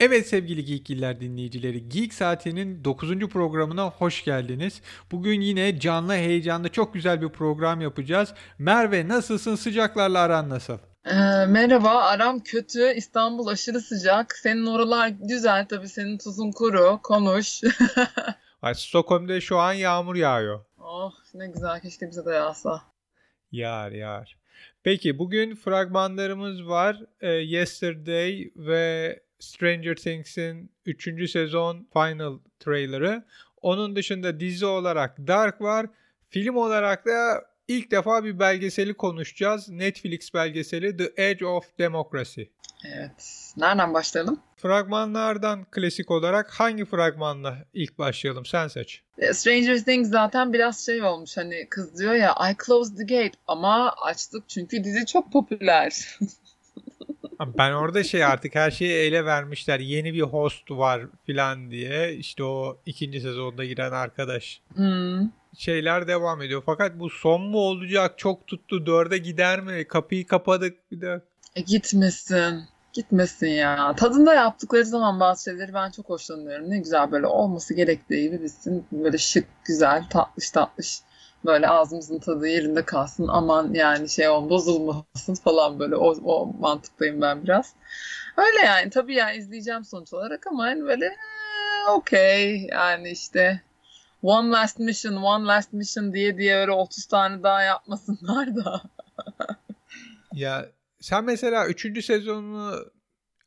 Evet sevgili Geekgiller dinleyicileri, Geek Saati'nin 9. programına hoş geldiniz. Bugün yine canlı, heyecanlı, çok güzel bir program yapacağız. Merve nasılsın? Sıcaklarla aran nasıl? Ee, merhaba, aram kötü. İstanbul aşırı sıcak. Senin oralar güzel tabii, senin tuzun kuru. Konuş. Ay, Stockholm'da şu an yağmur yağıyor. Oh ne güzel, keşke bize de yağsa. Yağar yağar. Peki bugün fragmanlarımız var. Ee, Yesterday ve Stranger Things'in 3. sezon final trailer'ı. Onun dışında dizi olarak Dark var. Film olarak da ilk defa bir belgeseli konuşacağız. Netflix belgeseli The Edge of Democracy. Evet. Nereden başlayalım? Fragmanlardan klasik olarak hangi fragmanla ilk başlayalım? Sen seç. E, Stranger Things zaten biraz şey olmuş hani kız diyor ya I closed the gate ama açtık çünkü dizi çok popüler. Ben orada şey artık her şeyi ele vermişler. Yeni bir host var filan diye. İşte o ikinci sezonda giren arkadaş. Hmm. Şeyler devam ediyor. Fakat bu son mu olacak? Çok tuttu. Dörde gider mi? Kapıyı kapadık bir de. E, gitmesin. Gitmesin ya. Tadında yaptıkları zaman bazı şeyleri ben çok hoşlanıyorum. Ne güzel böyle olması gerektiği gibi bitsin. Böyle şık, güzel, tatlış tatlış böyle ağzımızın tadı yerinde kalsın aman yani şey ol bozulmasın falan böyle o, o mantıktayım ben biraz. Öyle yani tabii yani izleyeceğim sonuç olarak ama hani böyle okey yani işte one last mission one last mission diye diye öyle 30 tane daha yapmasınlar da. ya sen mesela 3. sezonunu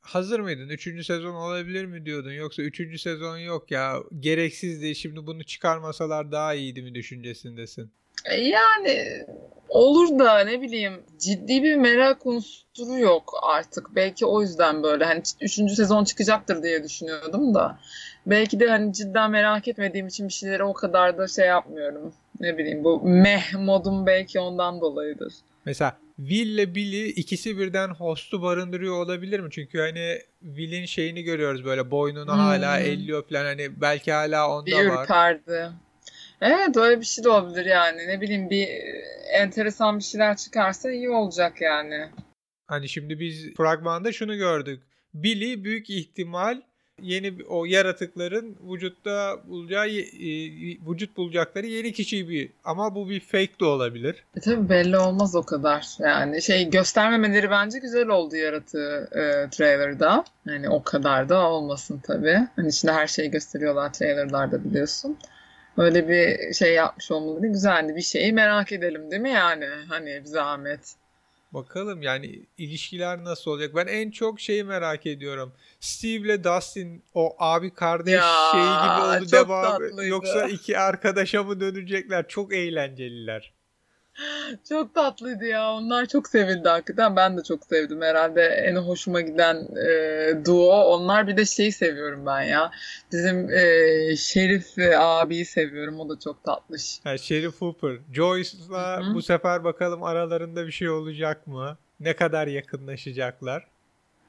hazır mıydın? Üçüncü sezon olabilir mi diyordun? Yoksa üçüncü sezon yok ya gereksizdi şimdi bunu çıkarmasalar daha iyiydi mi düşüncesindesin? E, yani olur da ne bileyim ciddi bir merak unsuru yok artık. Belki o yüzden böyle hani üçüncü sezon çıkacaktır diye düşünüyordum da. Belki de hani cidden merak etmediğim için bir şeyleri o kadar da şey yapmıyorum. Ne bileyim bu meh modum belki ondan dolayıdır. Mesela Will ile Billy ikisi birden host'u barındırıyor olabilir mi? Çünkü hani Will'in şeyini görüyoruz böyle boynunu hmm. hala elliyor falan hani belki hala onda bir var. Ürperdi. Evet öyle bir şey de olabilir yani. Ne bileyim bir enteresan bir şeyler çıkarsa iyi olacak yani. Hani şimdi biz fragmanda şunu gördük. Billy büyük ihtimal yeni o yaratıkların vücutta bulacağı e, vücut bulacakları yeni kişi bir ama bu bir fake de olabilir. E tabii belli olmaz o kadar. Yani şey göstermemeleri bence güzel oldu yaratığı e, trailer'da. Yani o kadar da olmasın tabii. Hani şimdi her şeyi gösteriyorlar trailer'larda biliyorsun. Öyle bir şey yapmış olmaları güzeldi. Bir şeyi merak edelim değil mi yani? Hani bir zahmet. Bakalım yani ilişkiler nasıl olacak? Ben en çok şeyi merak ediyorum. Steve ile Dustin o abi kardeş ya, şeyi gibi oldu devam. Tatlıydı. Yoksa iki arkadaşa mı dönecekler? Çok eğlenceliler. Çok tatlıydı ya. Onlar çok sevildi hakikaten. Ben de çok sevdim. Herhalde en hoşuma giden e, duo. Onlar bir de şeyi seviyorum ben ya. Bizim e, Şerif abiyi seviyorum. O da çok tatlış. Ha, Şerif Hooper. Joyce'la bu sefer bakalım aralarında bir şey olacak mı? Ne kadar yakınlaşacaklar?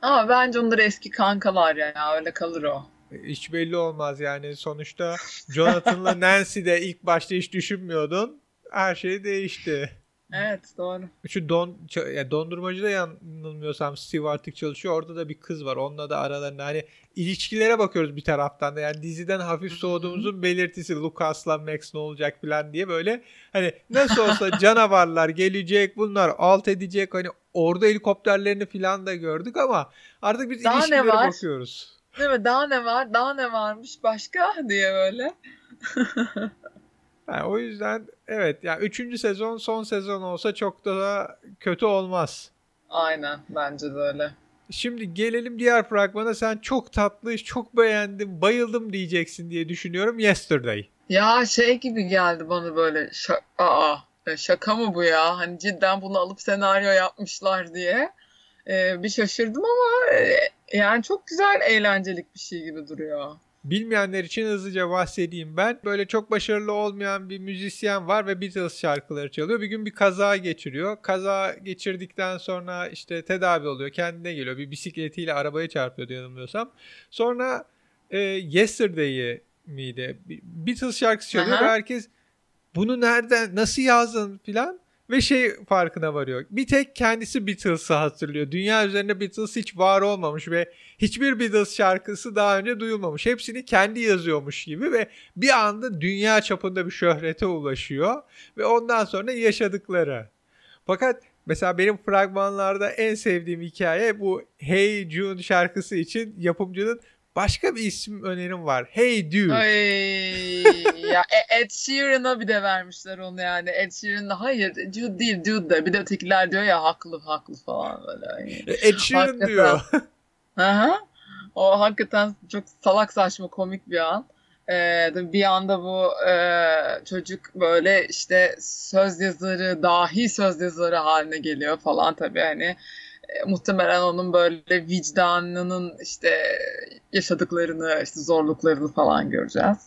Ama bence onlar eski kankalar ya. Öyle kalır o. Hiç belli olmaz yani. Sonuçta Jonathan'la Nancy de ilk başta hiç düşünmüyordun her şey değişti. Evet doğru. Şu don, ya dondurmacıda yanılmıyorsam Steve artık çalışıyor. Orada da bir kız var. Onunla da aralarında hani ilişkilere bakıyoruz bir taraftan da. Yani diziden hafif soğuduğumuzun belirtisi. Lucas'la Max ne olacak falan diye böyle hani nasıl olsa canavarlar gelecek bunlar alt edecek. Hani orada helikopterlerini falan da gördük ama artık biz Daha ilişkilere bakıyoruz. Değil mi? Daha ne var? Daha ne varmış başka diye böyle. Yani o yüzden evet yani üçüncü sezon son sezon olsa çok da kötü olmaz. Aynen bence de öyle. Şimdi gelelim diğer fragmana. Sen çok tatlı, çok beğendim, bayıldım diyeceksin diye düşünüyorum. Yesterday. Ya şey gibi geldi bana böyle şaka, aa, e, şaka mı bu ya? Hani cidden bunu alıp senaryo yapmışlar diye. Ee, bir şaşırdım ama e, yani çok güzel eğlencelik bir şey gibi duruyor. Bilmeyenler için hızlıca bahsedeyim ben. Böyle çok başarılı olmayan bir müzisyen var ve Beatles şarkıları çalıyor. Bir gün bir kaza geçiriyor. Kaza geçirdikten sonra işte tedavi oluyor. Kendine geliyor. Bir bisikletiyle arabaya çarpıyor yanılmıyorsam. Sonra e, Yesterday'i miydi? Beatles şarkısı çalıyor Aha. ve herkes bunu nereden nasıl yazdın filan. Ve şey farkına varıyor. Bir tek kendisi Beatles'ı hatırlıyor. Dünya üzerinde Beatles hiç var olmamış ve hiçbir Beatles şarkısı daha önce duyulmamış. Hepsini kendi yazıyormuş gibi ve bir anda dünya çapında bir şöhrete ulaşıyor ve ondan sonra yaşadıkları. Fakat mesela benim fragmanlarda en sevdiğim hikaye bu Hey Jude şarkısı için yapımcının Başka bir isim önerim var. Hey Dude. Ay, ya e, Ed Sheeran'a bir de vermişler onu yani. Ed Sheeran'a hayır Dude değil Dude de. Bir de ötekiler diyor ya haklı haklı falan böyle. Yani. Ed Sheeran hakikaten, diyor. Aha. O hakikaten çok salak saçma komik bir an. Ee, bir anda bu e, çocuk böyle işte söz yazarı, dahi söz yazarı haline geliyor falan tabii hani muhtemelen onun böyle vicdanının işte yaşadıklarını, işte zorluklarını falan göreceğiz.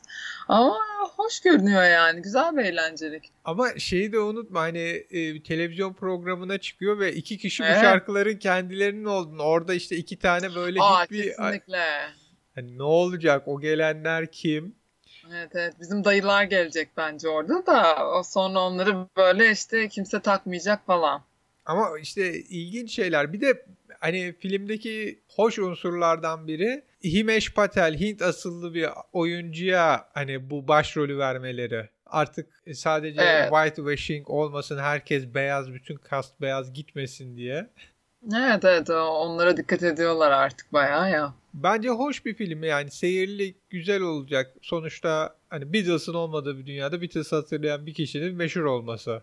Ama hoş görünüyor yani. Güzel bir eğlencelik. Ama şeyi de unutma hani e, televizyon programına çıkıyor ve iki kişi evet. bu şarkıların kendilerinin olduğunu. Orada işte iki tane böyle Aa, bir... Kesinlikle. Hani ne olacak? O gelenler kim? Evet evet bizim dayılar gelecek bence orada da sonra onları böyle işte kimse takmayacak falan. Ama işte ilginç şeyler. Bir de hani filmdeki hoş unsurlardan biri Himesh Patel Hint asıllı bir oyuncuya hani bu başrolü vermeleri. Artık sadece evet. whitewashing olmasın herkes beyaz bütün kast beyaz gitmesin diye. Evet evet onlara dikkat ediyorlar artık bayağı ya. Bence hoş bir film yani seyirli güzel olacak. Sonuçta hani Beatles'ın olmadığı bir dünyada Beatles hatırlayan bir kişinin meşhur olması.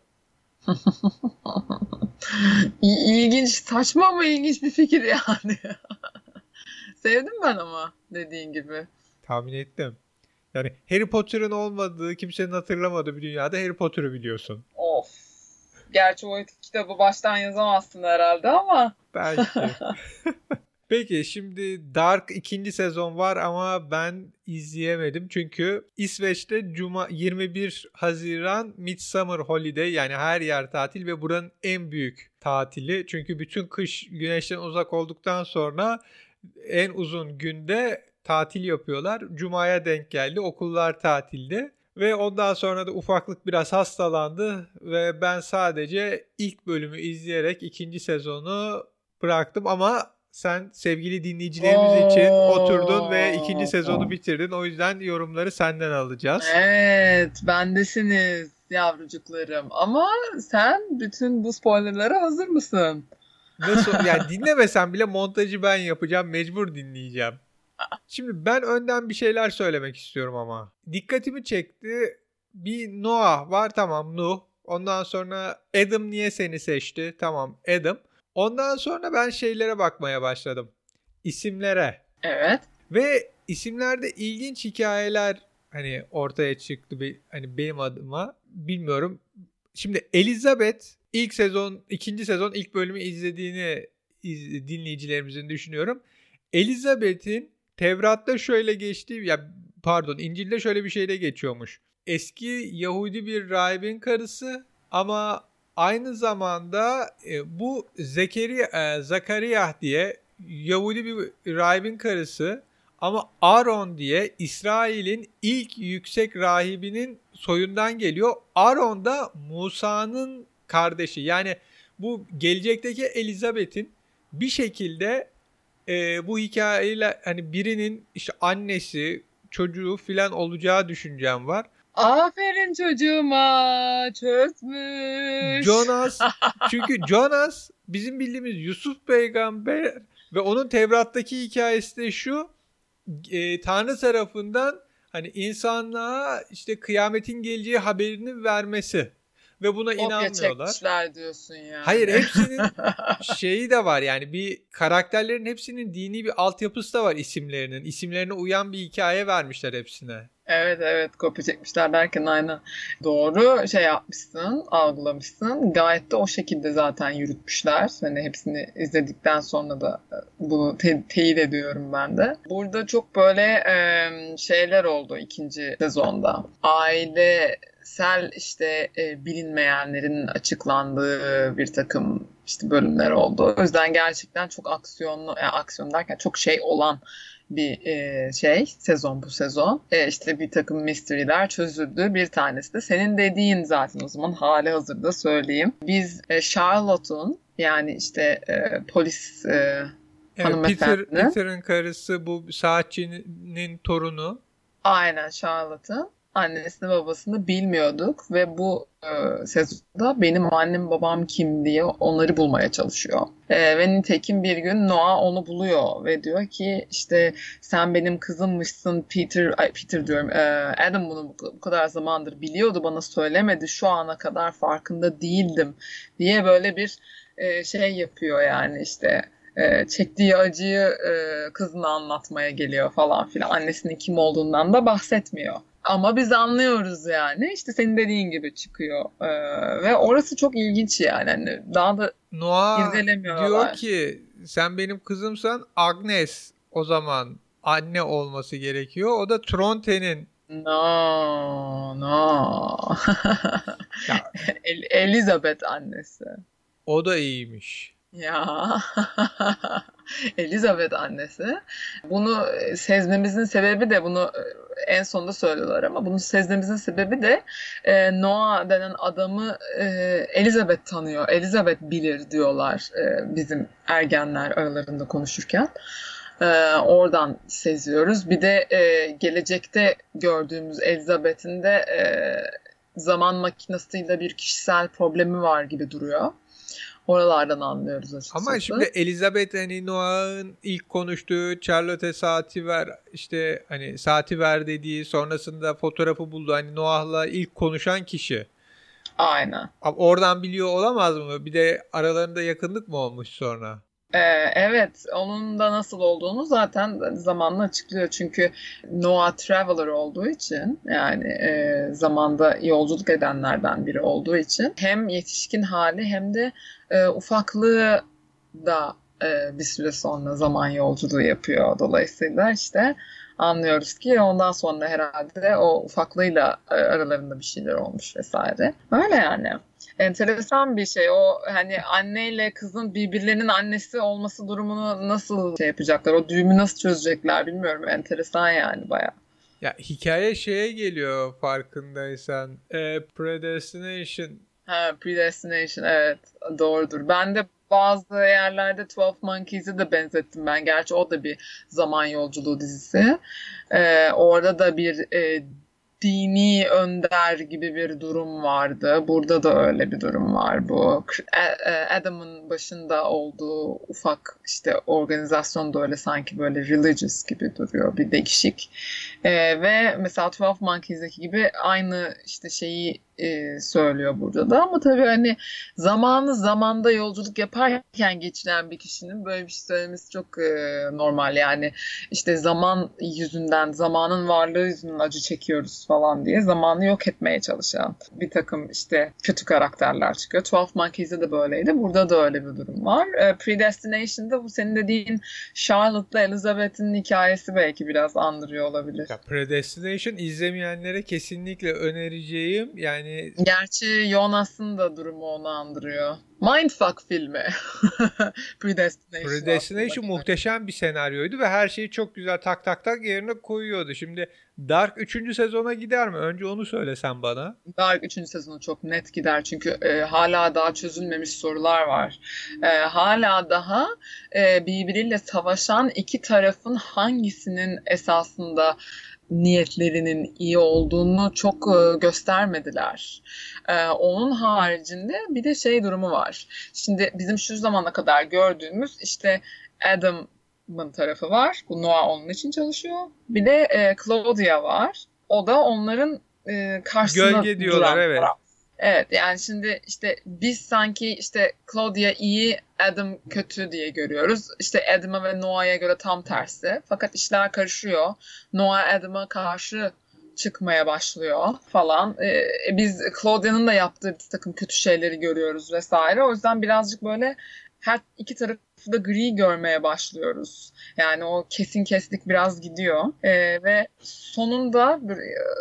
İlginç, saçma ama ilginç bir fikir yani. Sevdim ben ama dediğin gibi. Tahmin ettim. Yani Harry Potter'ın olmadığı, kimsenin hatırlamadığı bir dünyada Harry Potter'ı biliyorsun. Of. Gerçi o kitabı baştan yazamazsın herhalde ama. Belki. Peki şimdi Dark ikinci sezon var ama ben izleyemedim. Çünkü İsveç'te Cuma 21 Haziran Midsummer Holiday yani her yer tatil ve buranın en büyük tatili. Çünkü bütün kış güneşten uzak olduktan sonra en uzun günde tatil yapıyorlar. Cuma'ya denk geldi. Okullar tatilde. Ve ondan sonra da ufaklık biraz hastalandı ve ben sadece ilk bölümü izleyerek ikinci sezonu bıraktım ama sen sevgili dinleyicilerimiz için oturdun ve ikinci sezonu bitirdin. O yüzden yorumları senden alacağız. Evet, bendesiniz yavrucuklarım. Ama sen bütün bu spoilerlara hazır mısın? Nasıl? Yani dinlemesen bile montajı ben yapacağım. Mecbur dinleyeceğim. Şimdi ben önden bir şeyler söylemek istiyorum ama. Dikkatimi çekti. Bir Noah var tamam Nuh. Ondan sonra Adam niye seni seçti? Tamam Adam. Ondan sonra ben şeylere bakmaya başladım. İsimlere. Evet. Ve isimlerde ilginç hikayeler hani ortaya çıktı bir hani benim adıma bilmiyorum. Şimdi Elizabeth ilk sezon, ikinci sezon ilk bölümü izlediğini iz, dinleyicilerimizin düşünüyorum. Elizabeth'in Tevrat'ta şöyle geçtiği ya pardon İncil'de şöyle bir şeyle geçiyormuş. Eski Yahudi bir rahibin karısı ama aynı zamanda e, bu Zekeriya e, Zakariya diye Yahudi bir rahibin karısı ama Aaron diye İsrail'in ilk yüksek rahibinin soyundan geliyor. Aaron da Musa'nın kardeşi. Yani bu gelecekteki Elizabeth'in bir şekilde e, bu hikayeyle hani birinin işte annesi, çocuğu filan olacağı düşüncem var. Aferin çocuğuma çözmüş. Jonas çünkü Jonas bizim bildiğimiz Yusuf peygamber ve onun Tevrat'taki hikayesi de şu e, Tanrı tarafından hani insanlığa işte kıyametin geleceği haberini vermesi ve buna Kopya inanmıyorlar. diyorsun yani. Hayır hepsinin şeyi de var yani bir karakterlerin hepsinin dini bir altyapısı da var isimlerinin. İsimlerine uyan bir hikaye vermişler hepsine. Evet evet. Kopya çekmişler derken aynen. Doğru. Şey yapmışsın algılamışsın. Gayet de o şekilde zaten yürütmüşler. Hani hepsini izledikten sonra da e, bunu te- teyit ediyorum ben de. Burada çok böyle e, şeyler oldu ikinci sezonda. Aile sel işte e, bilinmeyenlerin açıklandığı bir takım işte bölümler oldu. O yüzden gerçekten çok aksiyonlu, yani aksiyon derken çok şey olan bir e, şey sezon bu sezon. E, işte bir takım mystery'ler çözüldü. Bir tanesi de senin dediğin zaten o zaman hali hazırda söyleyeyim. Biz e, Charlotte'un yani işte e, polis e, evet, Peter, Peter'ın karısı bu saatçinin torunu. Aynen Charlotte'ın annesini babasını bilmiyorduk ve bu e, sezonda benim annem babam kim diye onları bulmaya çalışıyor. E, ve nitekim bir gün Noah onu buluyor ve diyor ki işte sen benim kızımmışsın Peter, ay Peter diyorum e, Adam bunu bu kadar zamandır biliyordu bana söylemedi şu ana kadar farkında değildim diye böyle bir e, şey yapıyor yani işte e, çektiği acıyı e, kızına anlatmaya geliyor falan filan. Annesinin kim olduğundan da bahsetmiyor. Ama biz anlıyoruz yani. İşte senin dediğin gibi çıkıyor. Ee, ve orası çok ilginç yani. Hani daha da Noah diyor ki sen benim kızımsan Agnes o zaman anne olması gerekiyor. O da Tronte'nin No, no. El- Elizabeth annesi. O da iyiymiş. Ya Elizabeth annesi. Bunu e, sezmemizin sebebi de bunu e, en sonunda söylüyorlar ama bunu sezmemizin sebebi de e, Noah denen adamı e, Elizabeth tanıyor. Elizabeth bilir diyorlar e, bizim ergenler aralarında konuşurken. E, oradan seziyoruz. Bir de e, gelecekte gördüğümüz Elizabeth'in de e, zaman makinesiyle bir kişisel problemi var gibi duruyor. Oralardan anlıyoruz açıkçası. Ama şimdi Elizabeth hani Noah'ın ilk konuştuğu Charlotte saati ver işte hani saati ver dediği sonrasında fotoğrafı buldu. Hani Noah'la ilk konuşan kişi. Aynen. Oradan biliyor olamaz mı? Bir de aralarında yakınlık mı olmuş sonra? Ee, evet, onun da nasıl olduğunu zaten zamanla açıklıyor. Çünkü Noah Traveler olduğu için yani e, zamanda yolculuk edenlerden biri olduğu için hem yetişkin hali hem de e, ufaklığı da e, bir süre sonra zaman yolculuğu yapıyor. Dolayısıyla işte anlıyoruz ki ondan sonra herhalde o ufaklığıyla e, aralarında bir şeyler olmuş vesaire. Öyle yani enteresan bir şey. O hani anneyle kızın birbirlerinin annesi olması durumunu nasıl şey yapacaklar? O düğümü nasıl çözecekler bilmiyorum. Enteresan yani baya. Ya hikaye şeye geliyor farkındaysan. E, predestination. Ha, predestination evet doğrudur. Ben de bazı yerlerde 12 Monkeys'e de benzettim ben. Gerçi o da bir zaman yolculuğu dizisi. Ee, orada da bir e, dini önder gibi bir durum vardı. Burada da öyle bir durum var bu. E, Adam'ın başında olduğu ufak işte organizasyon da öyle sanki böyle religious gibi duruyor. Bir değişik. Ee, ve mesela 12 Monkeys'deki gibi aynı işte şeyi e, söylüyor burada da ama tabii hani zamanı zamanda yolculuk yaparken geçiren bir kişinin böyle bir şey söylemesi çok e, normal yani işte zaman yüzünden zamanın varlığı yüzünden acı çekiyoruz falan diye zamanı yok etmeye çalışan bir takım işte kötü karakterler çıkıyor. 12 Monkeys'de de böyleydi. Burada da öyle bir durum var. E, Predestination'da bu senin dediğin Charlotte'la Elizabeth'in hikayesi belki biraz andırıyor olabilir. Ya Predestination izlemeyenlere kesinlikle önereceğim. Yani Gerçi Jonas'ın da durumu onu andırıyor. Mindfuck filmi. Predestination. Predestination muhteşem bir senaryoydu ve her şeyi çok güzel tak tak tak yerine koyuyordu. Şimdi Dark 3. sezona gider mi? Önce onu söylesen bana. Dark 3. sezonu çok net gider çünkü e, hala daha çözülmemiş sorular var. E, hala daha e, birbiriyle savaşan iki tarafın hangisinin esasında niyetlerinin iyi olduğunu çok e, göstermediler. E, onun haricinde bir de şey durumu var. Şimdi bizim şu zamana kadar gördüğümüz işte Adam'ın tarafı var. Bu Noah onun için çalışıyor. Bir de e, Claudia var. O da onların karşısında Gölge diyorlar duran evet. Taraf. Evet yani şimdi işte biz sanki işte Claudia iyi, Adam kötü diye görüyoruz. İşte Adam'a ve Noah'ya göre tam tersi. Fakat işler karışıyor. Noah Adam'a karşı çıkmaya başlıyor falan. Ee, biz Claudia'nın da yaptığı bir takım kötü şeyleri görüyoruz vesaire. O yüzden birazcık böyle her iki tarafı da gri görmeye başlıyoruz. Yani o kesin keslik biraz gidiyor. E, ve sonunda e,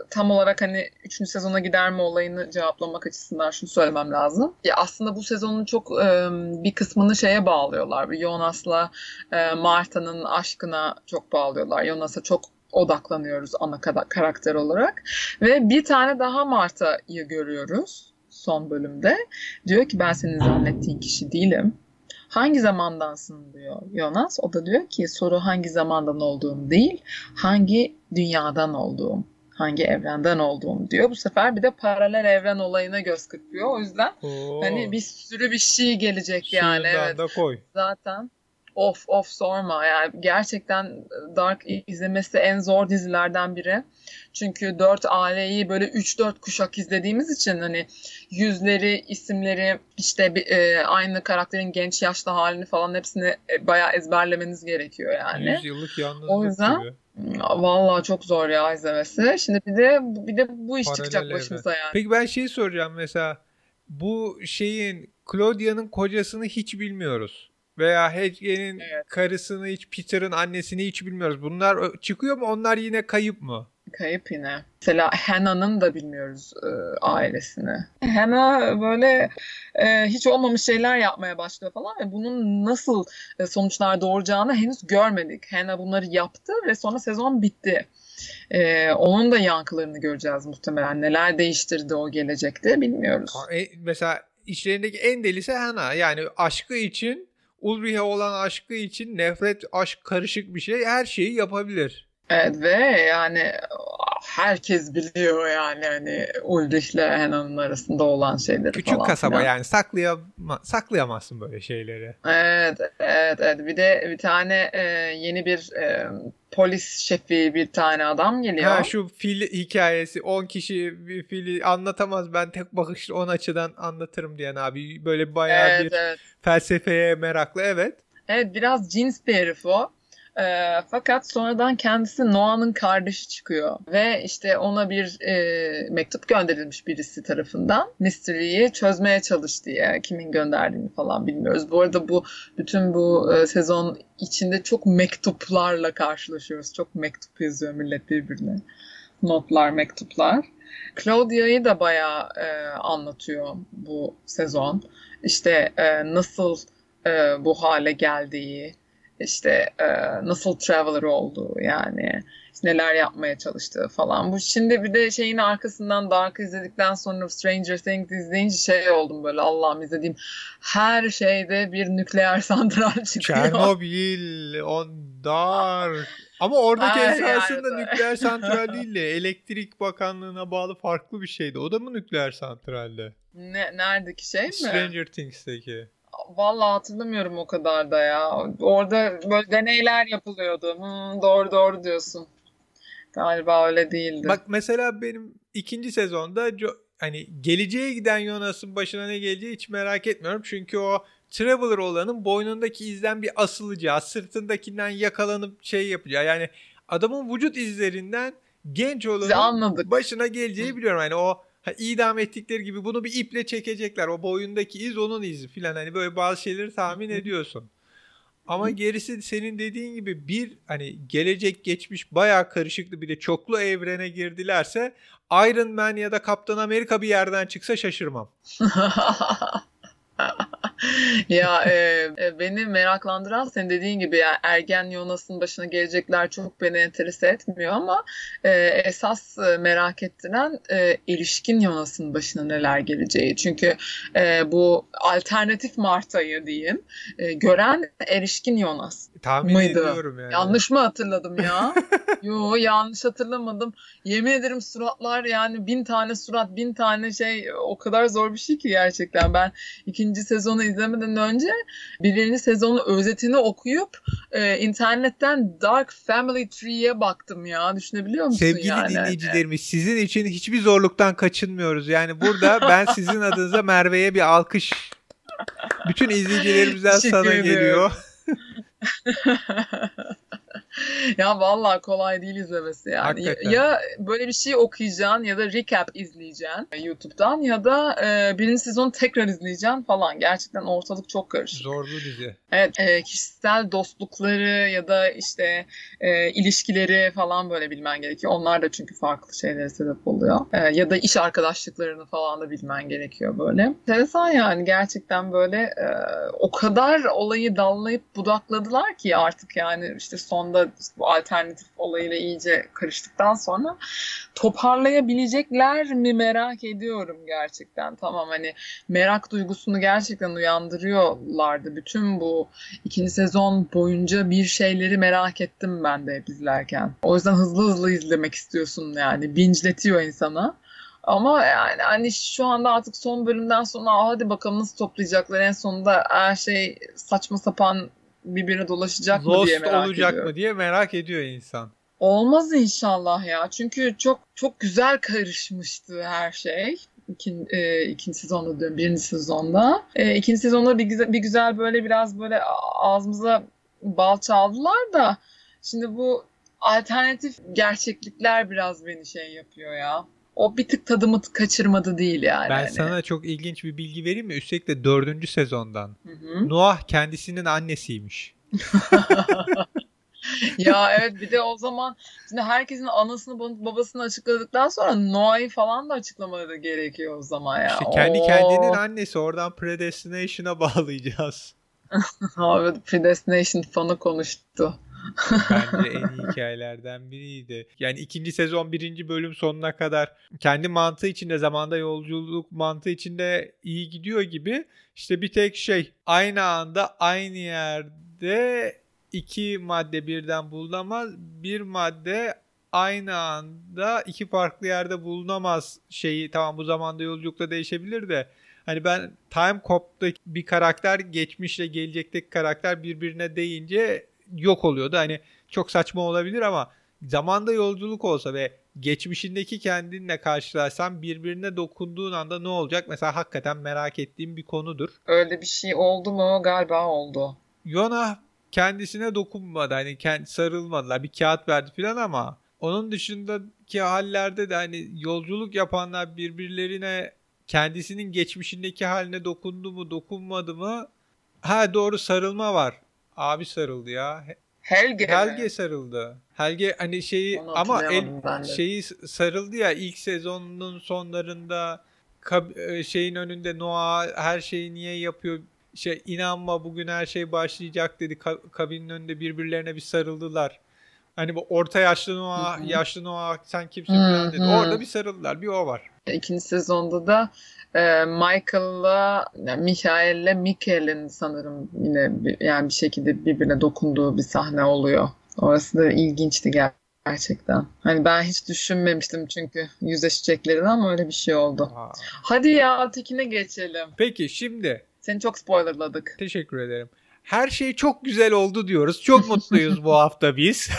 tam olarak hani 3. sezona gider mi olayını cevaplamak açısından şunu söylemem lazım. Ya aslında bu sezonun çok e, bir kısmını şeye bağlıyorlar. Jonas'la e, Marta'nın aşkına çok bağlıyorlar. Jonas'a çok odaklanıyoruz ana karakter olarak. Ve bir tane daha Marta'yı görüyoruz son bölümde. Diyor ki ben senin zannettiğin kişi değilim. Hangi zamandansın diyor Jonas. O da diyor ki soru hangi zamandan olduğum değil, hangi dünyadan olduğum, hangi evrenden olduğum diyor. Bu sefer bir de paralel evren olayına göz kırpıyor. O yüzden Oo. hani bir sürü bir şey gelecek yani. Evet. koy. Zaten Of of sorma yani gerçekten Dark izlemesi en zor dizilerden biri. Çünkü dört aileyi böyle 3-4 kuşak izlediğimiz için hani yüzleri, isimleri, işte e, aynı karakterin genç yaşlı halini falan hepsini e, bayağı ezberlemeniz gerekiyor yani. 100 yıllık yalnızlık o yüzden, gibi. Vallahi çok zor ya izlemesi. Şimdi bir de bir de bu iş Paralel çıkacak evren. başımıza yani. Peki ben şey soracağım mesela bu şeyin Claudia'nın kocasını hiç bilmiyoruz. Veya Hedge'nin evet. karısını hiç, Peter'ın annesini hiç bilmiyoruz. Bunlar çıkıyor mu? Onlar yine kayıp mı? Kayıp yine. Mesela Hannah'nın da bilmiyoruz e, ailesini. Hannah böyle e, hiç olmamış şeyler yapmaya başlıyor falan ve bunun nasıl e, sonuçlar doğuracağını henüz görmedik. Hannah bunları yaptı ve sonra sezon bitti. Ee, onun da yankılarını göreceğiz muhtemelen. Neler değiştirdi o gelecekte bilmiyoruz. E, mesela işlerindeki en delisi Hannah. Yani aşkı için Ulrich'e olan aşkı için nefret aşk karışık bir şey her şeyi yapabilir. Evet ve yani herkes biliyor yani hani Ulrich'le Hannah'nın arasında olan şeyleri Küçük falan. kasaba falan. yani saklayama, saklayamazsın böyle şeyleri. Evet evet evet bir de bir tane e, yeni bir e, polis şefi bir tane adam geliyor. Ha şu fil hikayesi 10 kişi bir fili anlatamaz ben tek bakışla 10 açıdan anlatırım diyen abi böyle bayağı evet, bir evet. Felsefeye meraklı evet. Evet biraz cins bir herif o. E, fakat sonradan kendisi Noah'nın kardeşi çıkıyor ve işte ona bir e, mektup gönderilmiş birisi tarafından Mystery'yi çözmeye çalış diye kimin gönderdiğini falan bilmiyoruz. Bu arada bu bütün bu e, sezon içinde çok mektuplarla karşılaşıyoruz. Çok mektup yazıyor millet birbirine. Notlar, mektuplar. Claudia'yı da bayağı e, anlatıyor bu sezon. İşte e, nasıl e, bu hale geldiği, işte e, nasıl traveler olduğu yani işte neler yapmaya çalıştığı falan. Bu şimdi bir de şeyin arkasından Dark izledikten sonra Stranger Things izleyince şey oldum böyle Allah'ım izlediğim her şeyde bir nükleer santral çıkıyor. Çernobil, on Dark. Ama oradaki her esasında yani. nükleer santral değil de elektrik bakanlığına bağlı farklı bir şeydi. O da mı nükleer santralde? Ne, neredeki şey mi? Stranger Things'teki. Vallahi hatırlamıyorum o kadar da ya. Orada böyle deneyler yapılıyordu. Hmm, doğru doğru diyorsun. Galiba öyle değildi. Bak mesela benim ikinci sezonda hani geleceğe giden Jonas'ın başına ne geleceği hiç merak etmiyorum. Çünkü o Traveler olanın boynundaki izden bir asılacağı, sırtındakinden yakalanıp şey yapacağı. Yani adamın vücut izlerinden genç olanın başına geleceği biliyorum. Yani o ha, idam ettikleri gibi bunu bir iple çekecekler. O boyundaki iz onun izi filan. Hani böyle bazı şeyleri tahmin ediyorsun. Ama gerisi senin dediğin gibi bir hani gelecek geçmiş bayağı karışıklı bir de çoklu evrene girdilerse Iron Man ya da Kaptan Amerika bir yerden çıksa şaşırmam. ya e, e, beni meraklandıran senin dediğin gibi yani ergen Yonas'ın başına gelecekler çok beni enterese etmiyor ama e, esas e, merak ettiren e, erişkin Yonas'ın başına neler geleceği. Çünkü e, bu alternatif Marta'yı diyeyim e, gören erişkin Yonas. Tahmin mıydı? ediyorum yani. Yanlış mı hatırladım ya? Yo yanlış hatırlamadım. Yemin ederim suratlar yani bin tane surat bin tane şey o kadar zor bir şey ki gerçekten. Ben ikinci sezonu izlemeden önce birinci sezonun özetini okuyup e, internetten Dark Family Tree'ye baktım ya. Düşünebiliyor musun Sevgili yani? Sevgili dinleyicilerimiz sizin için hiçbir zorluktan kaçınmıyoruz. Yani burada ben sizin adınıza Merve'ye bir alkış bütün izleyicilerimizden sana geliyor. ya vallahi kolay değil izlemesi yani. Hakikaten. Ya böyle bir şey okuyacaksın ya da recap izleyeceksin YouTube'dan ya da e, birinci sezonu tekrar izleyeceksin falan. Gerçekten ortalık çok karışık. Zorlu dizi. Evet e, kişisel dostlukları ya da işte e, ilişkileri falan böyle bilmen gerekiyor. Onlar da çünkü farklı şeylere sebep oluyor. E, ya da iş arkadaşlıklarını falan da bilmen gerekiyor böyle. Enteresan yani gerçekten böyle e, o kadar olayı dallayıp budakladılar ki artık yani işte sonda işte bu alternatif olayıyla iyice karıştıktan sonra toparlayabilecekler mi merak ediyorum gerçekten. Tamam hani merak duygusunu gerçekten uyandırıyorlardı. Bütün bu ikinci sezon boyunca bir şeyleri merak ettim ben de izlerken. O yüzden hızlı hızlı izlemek istiyorsun yani. Bingeletiyor insana. Ama yani hani şu anda artık son bölümden sonra hadi bakalım nasıl toplayacaklar en sonunda her şey saçma sapan birbirine dolaşacak Lost mı diye merak olacak ediyor. mı diye merak ediyor insan. Olmaz inşallah ya. Çünkü çok çok güzel karışmıştı her şey. İkin, e, ikinci sezonda diyorum, birinci sezonda. E, ikinci sezonda bir güzel, bir güzel böyle biraz böyle ağzımıza bal çaldılar da şimdi bu alternatif gerçeklikler biraz beni şey yapıyor ya o bir tık tadımı kaçırmadı değil yani. Ben hani. sana çok ilginç bir bilgi vereyim mi? Üstelik de dördüncü sezondan. Hı hı. Noah kendisinin annesiymiş. ya evet bir de o zaman şimdi herkesin anasını babasını açıkladıktan sonra Noah'yı falan da açıklamaları gerekiyor o zaman ya. İşte kendi Oo. kendinin annesi oradan Predestination'a bağlayacağız. Abi Predestination fanı konuştu. Bence en iyi hikayelerden biriydi. Yani ikinci sezon birinci bölüm sonuna kadar kendi mantığı içinde zamanda yolculuk mantığı içinde iyi gidiyor gibi. İşte bir tek şey aynı anda aynı yerde iki madde birden bulunamaz. Bir madde aynı anda iki farklı yerde bulunamaz şeyi tamam bu zamanda yolculukla değişebilir de hani ben Time Cop'taki bir karakter geçmişle gelecekteki karakter birbirine değince yok oluyordu. Hani çok saçma olabilir ama zamanda yolculuk olsa ve geçmişindeki kendinle karşılarsan birbirine dokunduğun anda ne olacak? Mesela hakikaten merak ettiğim bir konudur. Öyle bir şey oldu mu? Galiba oldu. Yona kendisine dokunmadı. Hani kendi sarılmadılar. Bir kağıt verdi falan ama onun dışındaki hallerde de hani yolculuk yapanlar birbirlerine kendisinin geçmişindeki haline dokundu mu dokunmadı mı? Ha doğru sarılma var. Abi sarıldı ya. Helge Helge mi? sarıldı. Helge hani şeyi Onu ama el, şeyi sarıldı ya ilk sezonun sonlarında kab, e, şeyin önünde Noah her şeyi niye yapıyor şey inanma bugün her şey başlayacak dedi kabinin önünde birbirlerine bir sarıldılar. Hani bu orta yaşlı Noah, yaşlı Noah sen kimsin falan dedi. Orada bir sarıldılar. Bir o var. İkinci sezonda da e, Michael'la yani Michael'le Mikael'in sanırım yine bir, yani bir şekilde birbirine dokunduğu bir sahne oluyor. Orası da ilginçti gerçekten. Hani ben hiç düşünmemiştim çünkü yüzleşeceklerini ama öyle bir şey oldu. Aa. Hadi ya tekine geçelim. Peki şimdi. Seni çok spoilerladık. Teşekkür ederim. Her şey çok güzel oldu diyoruz. Çok mutluyuz bu hafta biz.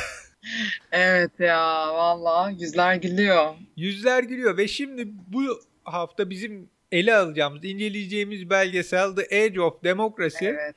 evet ya valla yüzler gülüyor. Yüzler gülüyor ve şimdi bu hafta bizim ele alacağımız, inceleyeceğimiz belgesel The Age of Democracy. Evet.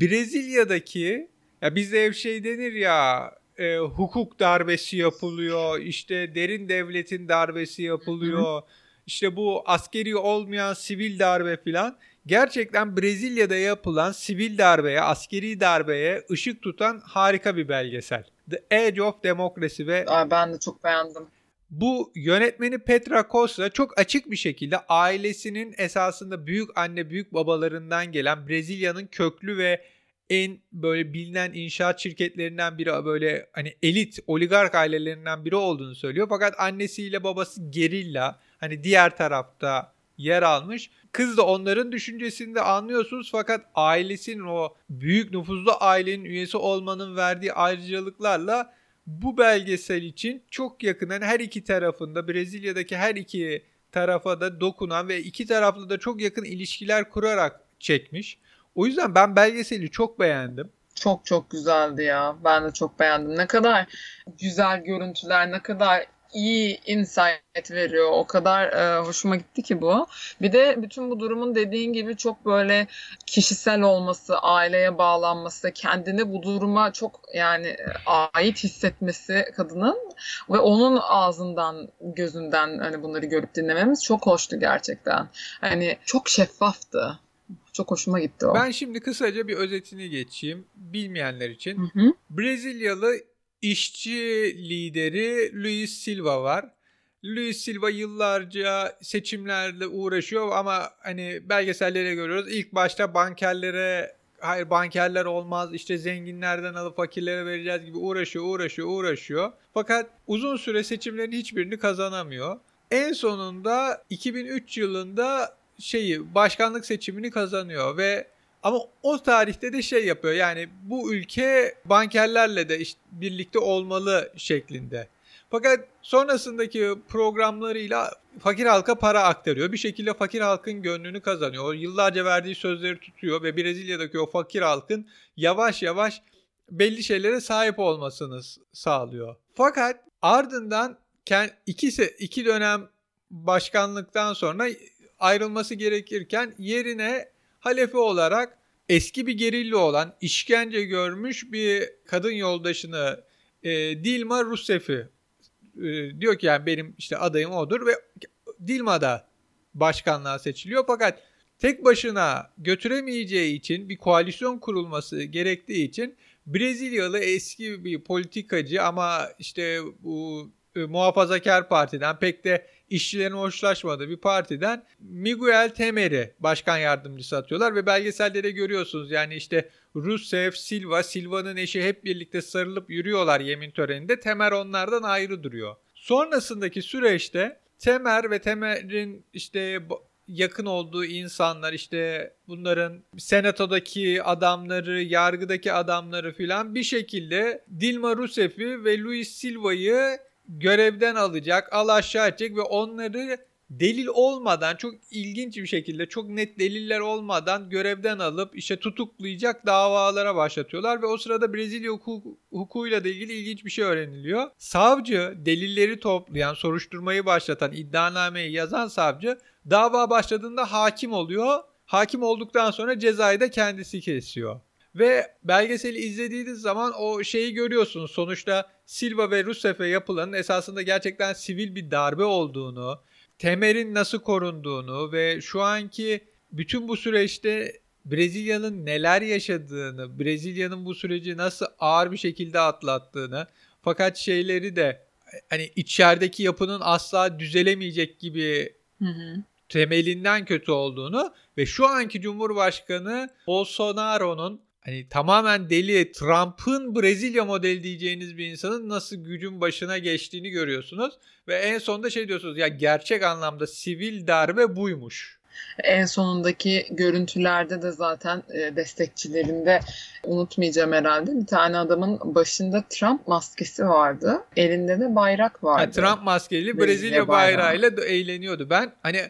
Brezilya'daki ya bizde hep şey denir ya e, hukuk darbesi yapılıyor, işte derin devletin darbesi yapılıyor. işte bu askeri olmayan sivil darbe filan. Gerçekten Brezilya'da yapılan sivil darbeye, askeri darbeye ışık tutan harika bir belgesel. The Age of Democracy ve Aa, ben de çok beğendim. Bu yönetmeni Petra Costa çok açık bir şekilde ailesinin esasında büyük anne büyük babalarından gelen Brezilya'nın köklü ve en böyle bilinen inşaat şirketlerinden biri böyle hani elit oligark ailelerinden biri olduğunu söylüyor. Fakat annesiyle babası gerilla hani diğer tarafta yer almış. Kız da onların düşüncesini de anlıyorsunuz fakat ailesinin o büyük nüfuzlu ailenin üyesi olmanın verdiği ayrıcalıklarla bu belgesel için çok yakından her iki tarafında Brezilya'daki her iki tarafa da dokunan ve iki taraflı da çok yakın ilişkiler kurarak çekmiş. O yüzden ben belgeseli çok beğendim. Çok çok güzeldi ya. Ben de çok beğendim. Ne kadar güzel görüntüler, ne kadar iyi insight veriyor. O kadar e, hoşuma gitti ki bu. Bir de bütün bu durumun dediğin gibi çok böyle kişisel olması, aileye bağlanması, kendini bu duruma çok yani e, ait hissetmesi kadının ve onun ağzından, gözünden hani bunları görüp dinlememiz çok hoştu gerçekten. Hani çok şeffaftı. Çok hoşuma gitti o. Ben şimdi kısaca bir özetini geçeyim bilmeyenler için. Hı hı. Brezilyalı işçi lideri Luis Silva var. Luis Silva yıllarca seçimlerle uğraşıyor ama hani belgesellere görüyoruz. İlk başta bankerlere hayır bankerler olmaz işte zenginlerden alıp fakirlere vereceğiz gibi uğraşıyor uğraşıyor uğraşıyor. Fakat uzun süre seçimlerin hiçbirini kazanamıyor. En sonunda 2003 yılında şeyi başkanlık seçimini kazanıyor ve ama o tarihte de şey yapıyor yani bu ülke bankerlerle de işte birlikte olmalı şeklinde. Fakat sonrasındaki programlarıyla fakir halka para aktarıyor. Bir şekilde fakir halkın gönlünü kazanıyor. Yıllarca verdiği sözleri tutuyor ve Brezilya'daki o fakir halkın yavaş yavaş belli şeylere sahip olmasını sağlıyor. Fakat ardından iki, iki dönem başkanlıktan sonra ayrılması gerekirken yerine halefi olarak eski bir gerilla olan işkence görmüş bir kadın yoldaşını e, Dilma Rousseff'i e, diyor ki yani benim işte adayım odur ve Dilma da başkanlığa seçiliyor. Fakat tek başına götüremeyeceği için bir koalisyon kurulması gerektiği için Brezilyalı eski bir politikacı ama işte bu e, muhafazakar partiden pek de işçilerin hoşlaşmadığı bir partiden Miguel Temer'i başkan yardımcısı atıyorlar ve belgesellere görüyorsunuz. Yani işte Rousseff, Silva, Silva'nın eşi hep birlikte sarılıp yürüyorlar yemin töreninde. Temer onlardan ayrı duruyor. Sonrasındaki süreçte Temer ve Temer'in işte yakın olduğu insanlar işte bunların senatodaki adamları, yargıdaki adamları filan bir şekilde Dilma Rousseff'i ve Luis Silva'yı görevden alacak, al aşağı edecek ve onları delil olmadan çok ilginç bir şekilde çok net deliller olmadan görevden alıp işte tutuklayacak davalara başlatıyorlar ve o sırada Brezilya hukuku, hukukuyla da ilgili ilginç bir şey öğreniliyor. Savcı delilleri toplayan, soruşturmayı başlatan, iddianameyi yazan savcı dava başladığında hakim oluyor. Hakim olduktan sonra cezayı da kendisi kesiyor. Ve belgeseli izlediğiniz zaman o şeyi görüyorsunuz. Sonuçta Silva ve Rousseff'e yapılanın esasında gerçekten sivil bir darbe olduğunu, Temer'in nasıl korunduğunu ve şu anki bütün bu süreçte Brezilya'nın neler yaşadığını, Brezilya'nın bu süreci nasıl ağır bir şekilde atlattığını fakat şeyleri de hani içerideki yapının asla düzelemeyecek gibi hı hı. temelinden kötü olduğunu ve şu anki Cumhurbaşkanı Bolsonaro'nun hani tamamen deli Trump'ın Brezilya modeli diyeceğiniz bir insanın nasıl gücün başına geçtiğini görüyorsunuz. Ve en sonunda şey diyorsunuz ya gerçek anlamda sivil darbe buymuş. En sonundaki görüntülerde de zaten e, destekçilerinde unutmayacağım herhalde. Bir tane adamın başında Trump maskesi vardı. Elinde de bayrak vardı. Ha, Trump maskeli Brezilya, Brezilya bayrağıyla bayrağı. eğleniyordu. Ben hani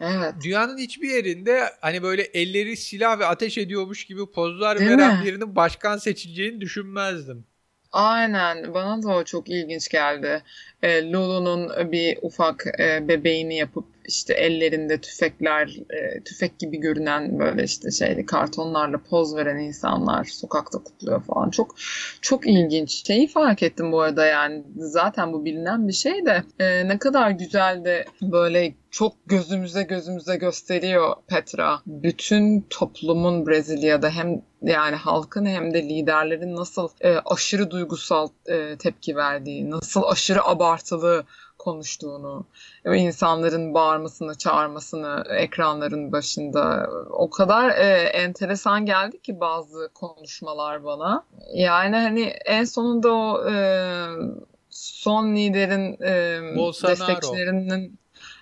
Evet. Dünyanın hiçbir yerinde hani böyle elleri silah ve ateş ediyormuş gibi pozlar Değil veren mi? birinin başkan seçileceğini düşünmezdim. Aynen bana da o çok ilginç geldi. E, Lulu'nun bir ufak e, bebeğini yapıp işte ellerinde tüfekler, e, tüfek gibi görünen böyle işte şeyli kartonlarla poz veren insanlar sokakta kutluyor falan. Çok çok ilginç. Şeyi fark ettim bu arada yani zaten bu bilinen bir şey de e, ne kadar güzel de böyle çok gözümüze gözümüze gösteriyor Petra. Bütün toplumun Brezilya'da hem yani halkın hem de liderlerin nasıl e, aşırı duygusal e, tepki verdiği, nasıl aşırı abartılı konuştuğunu insanların bağırmasını, çağırmasını ekranların başında o kadar e, enteresan geldi ki bazı konuşmalar bana. Yani hani en sonunda o e, son liderin e, destekçilerinin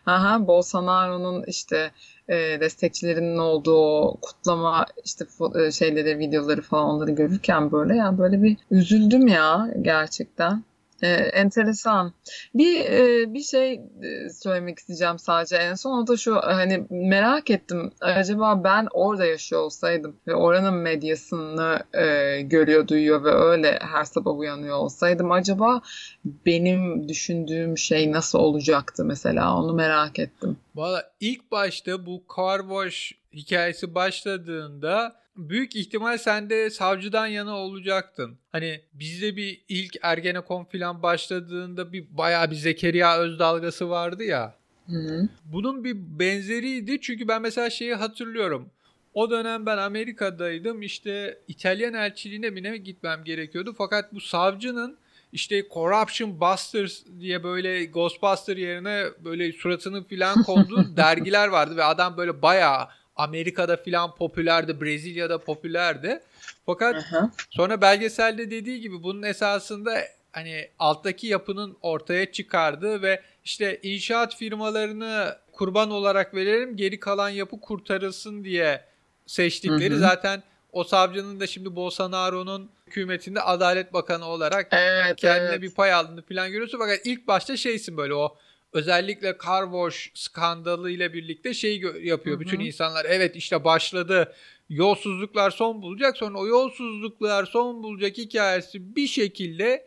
aha, Bolsonaro'nun işte e, destekçilerinin olduğu kutlama işte e, şeyleri videoları falan onları görürken böyle yani böyle bir üzüldüm ya gerçekten. Ee, enteresan. Bir e, bir şey e, söylemek isteyeceğim sadece en son o da şu hani merak ettim acaba ben orada yaşıyor olsaydım ve oranın medyasını e, görüyor duyuyor ve öyle her sabah uyanıyor olsaydım acaba benim düşündüğüm şey nasıl olacaktı mesela onu merak ettim. Valla ilk başta bu car wash hikayesi başladığında büyük ihtimal sen de savcıdan yana olacaktın. Hani bizde bir ilk Ergenekon falan başladığında bir bayağı bir Zekeriya öz dalgası vardı ya. Hı. Bunun bir benzeriydi çünkü ben mesela şeyi hatırlıyorum. O dönem ben Amerika'daydım işte İtalyan elçiliğine mi gitmem gerekiyordu. Fakat bu savcının işte Corruption Busters diye böyle Ghostbuster yerine böyle suratını filan konduğu dergiler vardı ve adam böyle bayağı Amerika'da filan popülerdi, Brezilya'da popülerdi. Fakat Aha. sonra belgeselde dediği gibi bunun esasında hani alttaki yapının ortaya çıkardığı ve işte inşaat firmalarını kurban olarak verelim geri kalan yapı kurtarılsın diye seçtikleri Hı hı. zaten o savcının da şimdi Bolsonaro'nun hükümetinde Adalet Bakanı olarak Evet, kendine evet. bir pay aldığını falan görüyorsun. Fakat ilk başta şeysin böyle o özellikle car wash skandalı ile birlikte şey yapıyor. Hı hı. Bütün insanlar evet işte başladı. Yolsuzluklar son bulacak. Sonra o yolsuzluklar son bulacak hikayesi bir şekilde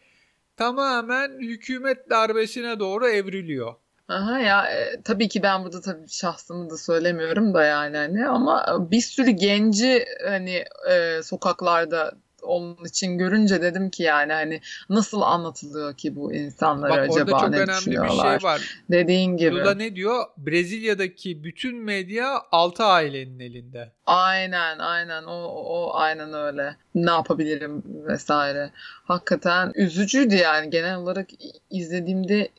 tamamen hükümet darbesine doğru evriliyor. Aha ya e, tabii ki ben burada tabii şahsımı da söylemiyorum da yani hani ama bir sürü genci hani e, sokaklarda onun için görünce dedim ki yani hani nasıl anlatılıyor ki bu insanlara Bak orada acaba çok ne önemli bir düşünüyorlar? şey var. Dediğin gibi. Lula ne diyor? Brezilya'daki bütün medya altı ailenin elinde. Aynen aynen o, o aynen öyle. Ne yapabilirim vesaire. Hakikaten üzücüydü yani genel olarak izlediğimde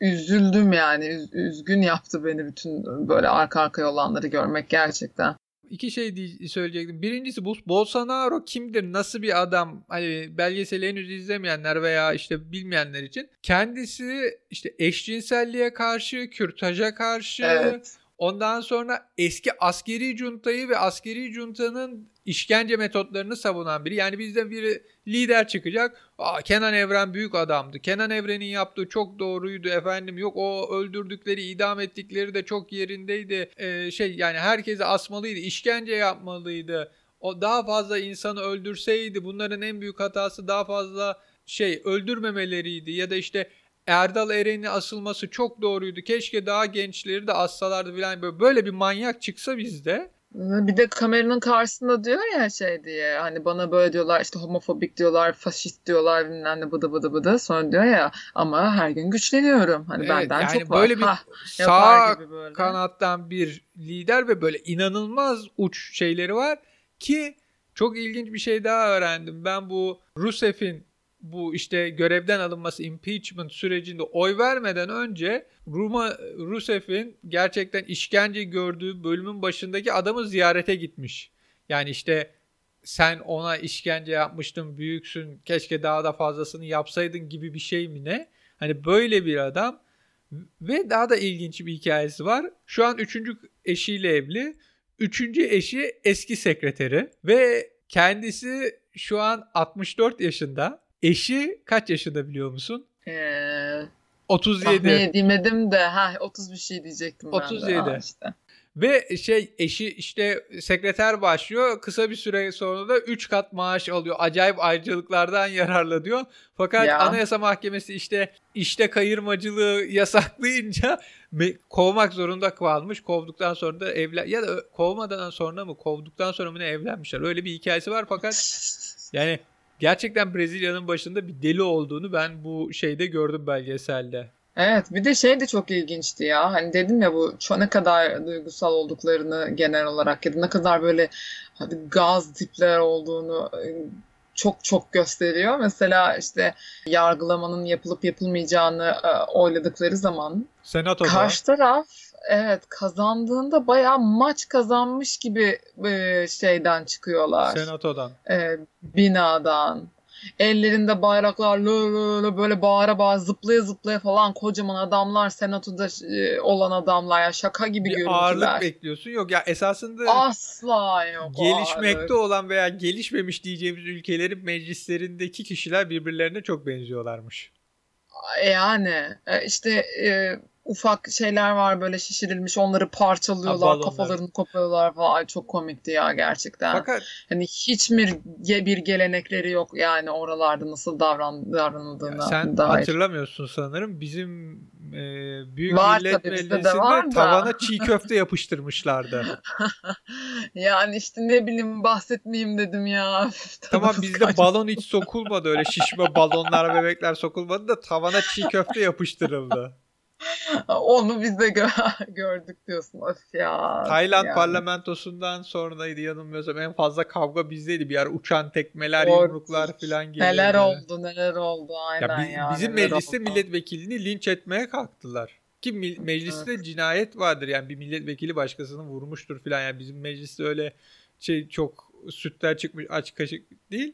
üzüldüm yani Üz- üzgün yaptı beni bütün böyle arka arkaya olanları görmek gerçekten. İki şey diye- söyleyecektim. Birincisi bu Bolsonaro kimdir? Nasıl bir adam? Hani belgeseli henüz izlemeyenler veya işte bilmeyenler için. Kendisi işte eşcinselliğe karşı, kürtaja karşı, Evet. Ondan sonra eski askeri cuntayı ve askeri cuntanın işkence metotlarını savunan biri. Yani bizden biri lider çıkacak. Aa, Kenan Evren büyük adamdı. Kenan Evren'in yaptığı çok doğruydu efendim. Yok o öldürdükleri, idam ettikleri de çok yerindeydi. Ee, şey yani herkese asmalıydı, işkence yapmalıydı. O daha fazla insanı öldürseydi bunların en büyük hatası daha fazla şey öldürmemeleriydi ya da işte Erdal Eren'in asılması çok doğruydu. Keşke daha gençleri de assalardı falan böyle böyle bir manyak çıksa bizde. Bir de kameranın karşısında diyor ya şey diye hani bana böyle diyorlar işte homofobik diyorlar, faşist diyorlar bilmem ne bıdı bıdı bıdı. Sonra diyor ya ama her gün güçleniyorum. Hani Evet, benden yani çok var. böyle bir Hah, Sağ böyle. kanattan bir lider ve böyle inanılmaz uç şeyleri var ki çok ilginç bir şey daha öğrendim. Ben bu Rusev'in bu işte görevden alınması impeachment sürecinde oy vermeden önce Ruma Rusev'in gerçekten işkence gördüğü bölümün başındaki adamı ziyarete gitmiş. Yani işte sen ona işkence yapmıştın, büyüksün, keşke daha da fazlasını yapsaydın gibi bir şey mi ne? Hani böyle bir adam ve daha da ilginç bir hikayesi var. Şu an üçüncü eşiyle evli. Üçüncü eşi eski sekreteri ve kendisi şu an 64 yaşında. Eşi kaç yaşında biliyor musun? Ee, 37. tahmin edeyim de ha 30 bir şey diyecektim ben de. 37. Aa, işte. Ve şey eşi işte sekreter başlıyor. Kısa bir süre sonra da 3 kat maaş alıyor. Acayip ayrıcalıklardan yararlanıyor. Fakat Ya. Anayasa Mahkemesi işte işte kayırmacılığı yasaklayınca kovmak zorunda kalmış. Kovduktan sonra da evlen ya da kovmadan sonra mı kovduktan sonra mı ne evlenmişler. Öyle bir hikayesi var fakat yani gerçekten Brezilya'nın başında bir deli olduğunu ben bu şeyde gördüm belgeselde. Evet bir de şey de çok ilginçti ya hani dedim ya bu ne kadar duygusal olduklarını genel olarak ya da ne kadar böyle hadi gaz tipler olduğunu e, çok çok gösteriyor. Mesela işte yargılamanın yapılıp yapılmayacağını e, oyladıkları zaman Senatoda karşı taraf evet kazandığında bayağı maç kazanmış gibi e, şeyden çıkıyorlar. Senatodan. e, binadan. Ellerinde bayraklar lö lö lö böyle bağıra bağıra zıplaya zıplaya falan kocaman adamlar senatoda e, olan adamlar ya şaka gibi bir görüntüler. ağırlık bekliyorsun. Yok ya esasında Asla yok gelişmekte ağırlık. olan veya gelişmemiş diyeceğimiz ülkelerin meclislerindeki kişiler birbirlerine çok benziyorlarmış. Yani e, işte e, ufak şeyler var böyle şişirilmiş onları parçalıyorlar kafalarını kopuyorlar falan Ay, çok komikti ya gerçekten. Fakat hani hiç bir, bir gelenekleri yok yani oralarda nasıl davran, davranıldığına Sen dair. hatırlamıyorsun sanırım bizim e, Büyük var, Millet Meclisi'nde tavana çiğ köfte yapıştırmışlardı. yani işte ne bileyim bahsetmeyeyim dedim ya. tamam bizde balon hiç sokulmadı öyle şişme balonlar bebekler sokulmadı da tavana çiğ köfte yapıştırıldı. Onu biz de gö- gördük diyorsun. Of ya. Tayland yani. parlamentosundan sonraydı yanılmıyorsam en fazla kavga bizdeydi. Bir yer uçan tekmeler, Doğru. yumruklar falan geliyordu. Neler oldu neler oldu aynen ya. ya. Bizim mecliste oldu. milletvekilini linç etmeye kalktılar. Ki mecliste evet. cinayet vardır. Yani bir milletvekili başkasını vurmuştur falan. Yani bizim mecliste öyle şey çok sütler çıkmış aç kaşık değil.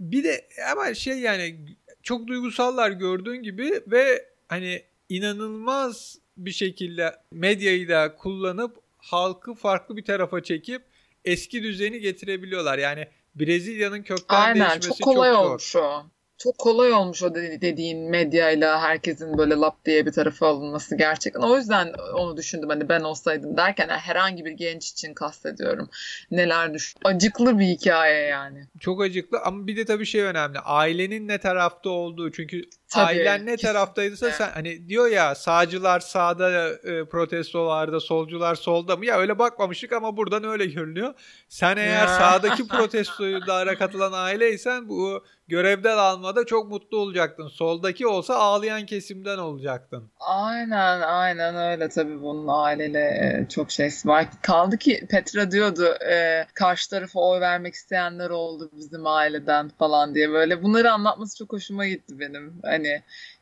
Bir de ama şey yani çok duygusallar gördüğün gibi ve hani inanılmaz bir şekilde medyayı da kullanıp halkı farklı bir tarafa çekip eski düzeni getirebiliyorlar. Yani Brezilya'nın kökten Aynen, değişmesi çok kolay çok zor. olmuş o çok kolay olmuş o dediğin medyayla herkesin böyle lap diye bir tarafa alınması gerçekten. O yüzden onu düşündüm hani ben olsaydım derken yani herhangi bir genç için kastediyorum. Neler düşün. Acıklı bir hikaye yani. Çok acıklı ama bir de tabii şey önemli. Ailenin ne tarafta olduğu. Çünkü tabii, ailen ne taraftaysa sen hani diyor ya sağcılar sağda e, protestolarda, solcular solda mı? Ya öyle bakmamıştık ama buradan öyle görünüyor. Sen eğer sağdaki protestoyu da katılan aileysen bu görevden almada çok mutlu olacaktın. Soldaki olsa ağlayan kesimden olacaktın. Aynen aynen öyle tabii bunun aileyle e, çok şey var. Kaldı ki Petra diyordu e, karşı tarafa oy vermek isteyenler oldu bizim aileden falan diye böyle. Bunları anlatması çok hoşuma gitti benim. Hani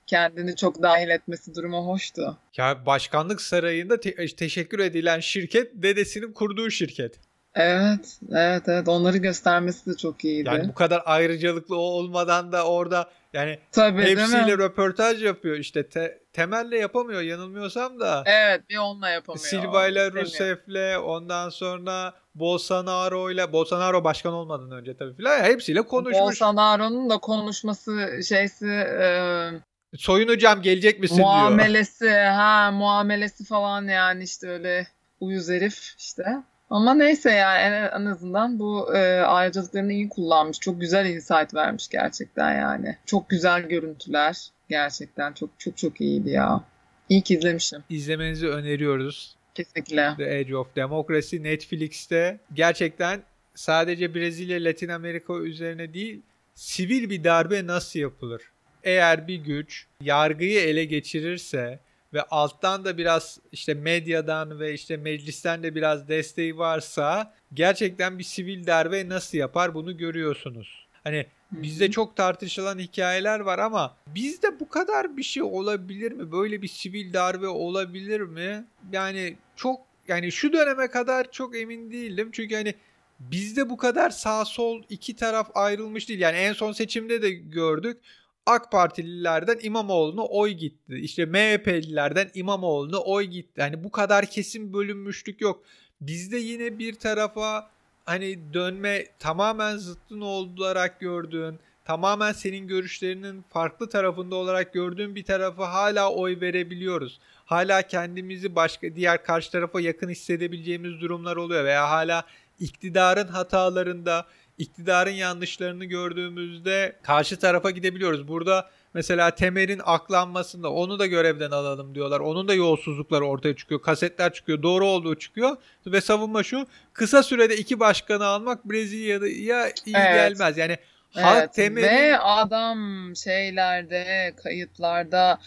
kendini çok dahil etmesi durumu hoştu. Ya başkanlık sarayında te- teşekkür edilen şirket dedesinin kurduğu şirket. Evet, evet, evet. Onları göstermesi de çok iyiydi. Yani bu kadar ayrıcalıklı olmadan da orada yani Tabii, hepsiyle röportaj yapıyor. İşte te, Temel'le yapamıyor yanılmıyorsam da. Evet, bir onunla yapamıyor. Silva ile Rousseff'le ondan sonra Bolsonaro'yla Bolsonaro başkan olmadan önce tabii filan hepsiyle konuşmuş. Bolsonaro'nun da konuşması şeysi e, soyunacağım gelecek misin muamelesi, diyor. Muamelesi ha muamelesi falan yani işte öyle uyuz herif işte. Ama neyse ya en, en azından bu e, ayrıcalıklarını iyi kullanmış. Çok güzel insight vermiş gerçekten yani. Çok güzel görüntüler. Gerçekten çok çok çok iyiydi ya. İyi ki izlemişim. İzlemenizi öneriyoruz. Kesinlikle. The Age of Democracy Netflix'te gerçekten sadece Brezilya, Latin Amerika üzerine değil sivil bir darbe nasıl yapılır? Eğer bir güç yargıyı ele geçirirse ve alttan da biraz işte medyadan ve işte meclisten de biraz desteği varsa gerçekten bir sivil darbe nasıl yapar bunu görüyorsunuz. Hani bizde çok tartışılan hikayeler var ama bizde bu kadar bir şey olabilir mi? Böyle bir sivil darbe olabilir mi? Yani çok yani şu döneme kadar çok emin değildim. Çünkü hani bizde bu kadar sağ sol iki taraf ayrılmış değil. Yani en son seçimde de gördük. AK Partililerden İmamoğlu'na oy gitti. İşte MHP'lilerden İmamoğlu'na oy gitti. Hani bu kadar kesin bölünmüşlük yok. Bizde yine bir tarafa hani dönme tamamen zıttın olarak gördüğün, tamamen senin görüşlerinin farklı tarafında olarak gördüğün bir tarafa hala oy verebiliyoruz. Hala kendimizi başka diğer karşı tarafa yakın hissedebileceğimiz durumlar oluyor veya hala iktidarın hatalarında iktidarın yanlışlarını gördüğümüzde karşı tarafa gidebiliyoruz. Burada mesela Temer'in aklanmasında onu da görevden alalım diyorlar. Onun da yolsuzlukları ortaya çıkıyor. Kasetler çıkıyor. Doğru olduğu çıkıyor. Ve savunma şu. Kısa sürede iki başkanı almak Brezilya'ya iyi evet. gelmez. Yani halk evet. Temer'in... Ve adam şeylerde, kayıtlarda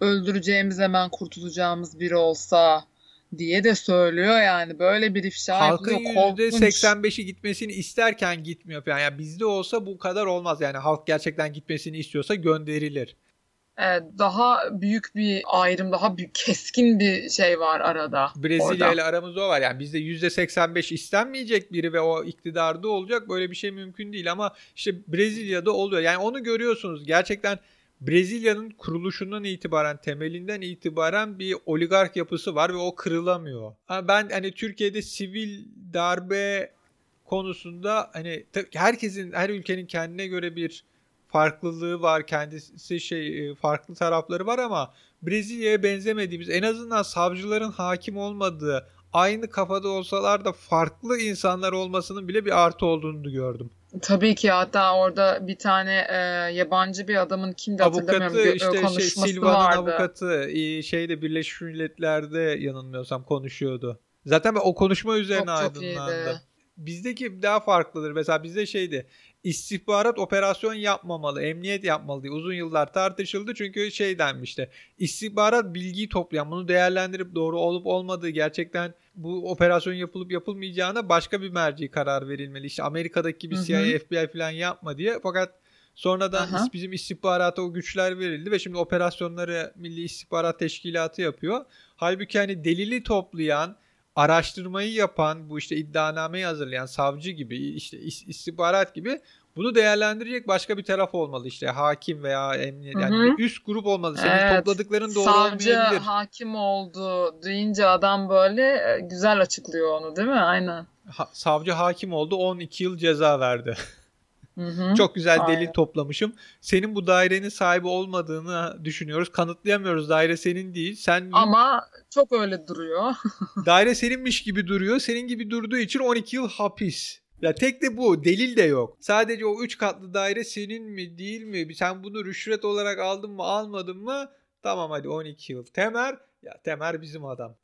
öldüreceğimiz hemen kurtulacağımız biri olsa diye de söylüyor yani böyle bir ifşa Halkın %85'i gitmesini isterken gitmiyor falan. Yani bizde olsa bu kadar olmaz yani halk gerçekten gitmesini istiyorsa gönderilir. Evet, daha büyük bir ayrım, daha büyük, keskin bir şey var arada. Brezilya ile aramızda o var. Yani bizde %85 istenmeyecek biri ve o iktidarda olacak. Böyle bir şey mümkün değil ama işte Brezilya'da oluyor. Yani onu görüyorsunuz. Gerçekten Brezilya'nın kuruluşundan itibaren temelinden itibaren bir oligark yapısı var ve o kırılamıyor. Ben hani Türkiye'de sivil darbe konusunda hani herkesin her ülkenin kendine göre bir farklılığı var. Kendisi şey e, farklı tarafları var ama Brezilya'ya benzemediğimiz en azından savcıların hakim olmadığı aynı kafada olsalar da farklı insanlar olmasının bile bir artı olduğunu gördüm. Tabii ki hatta orada bir tane e, yabancı bir adamın kimdi hatırlamıyorum avukatı, işte şey, konuşması şey, Silva'nın vardı. avukatı şeyde Birleşmiş Milletler'de yanılmıyorsam konuşuyordu. Zaten o konuşma üzerine çok, aydınlandı. Çok Bizdeki daha farklıdır. Mesela bizde şeydi istihbarat operasyon yapmamalı, emniyet yapmalı diye uzun yıllar tartışıldı. Çünkü şey denmişti. İstihbarat bilgiyi toplayan, bunu değerlendirip doğru olup olmadığı gerçekten bu operasyon yapılıp yapılmayacağına başka bir merci karar verilmeli. İşte Amerika'daki gibi CIA, FBI falan yapma diye. Fakat sonradan Aha. bizim istihbarata o güçler verildi ve şimdi operasyonları Milli İstihbarat Teşkilatı yapıyor. Halbuki hani delili toplayan, araştırmayı yapan, bu işte iddianameyi hazırlayan savcı gibi, işte istihbarat gibi bunu değerlendirecek başka bir taraf olmalı işte hakim veya emniyet yani Hı-hı. üst grup olmalı. Senin evet. topladıkların doğru Savcı, olmayabilir. hakim oldu deyince adam böyle e, güzel açıklıyor onu değil mi? Aynen. Ha, savcı hakim oldu 12 yıl ceza verdi. Hı-hı. Çok güzel delil Aynen. toplamışım. Senin bu dairenin sahibi olmadığını düşünüyoruz. Kanıtlayamıyoruz. Daire senin değil. Sen Ama çok öyle duruyor. daire seninmiş gibi duruyor. Senin gibi durduğu için 12 yıl hapis. Ya tek de bu. Delil de yok. Sadece o 3 katlı daire senin mi değil mi? Sen bunu rüşvet olarak aldın mı almadın mı? Tamam hadi 12 yıl. Temer. Ya Temer bizim adam.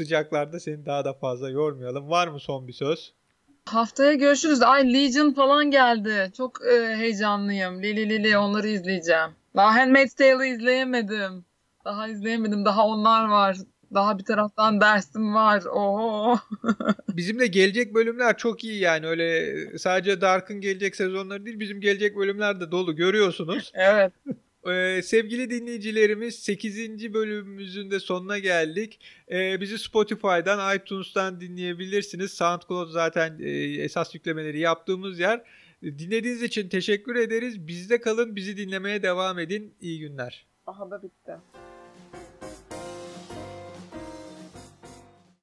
Sıcaklarda seni daha da fazla yormayalım. Var mı son bir söz? Haftaya görüşürüz. Ay Legion falan geldi. Çok e, heyecanlıyım. Lili Lili onları izleyeceğim. Daha Handmaid's Tale'ı izleyemedim. Daha izleyemedim. Daha onlar var. Daha bir taraftan dersim var. Oho. bizim de gelecek bölümler çok iyi yani. Öyle sadece Dark'ın gelecek sezonları değil. Bizim gelecek bölümler de dolu. Görüyorsunuz. evet. Ee, sevgili dinleyicilerimiz 8. bölümümüzün de sonuna geldik. Ee, bizi Spotify'dan, iTunes'tan dinleyebilirsiniz. SoundCloud zaten e, esas yüklemeleri yaptığımız yer. Dinlediğiniz için teşekkür ederiz. Bizde kalın, bizi dinlemeye devam edin. İyi günler. Aha da bitti.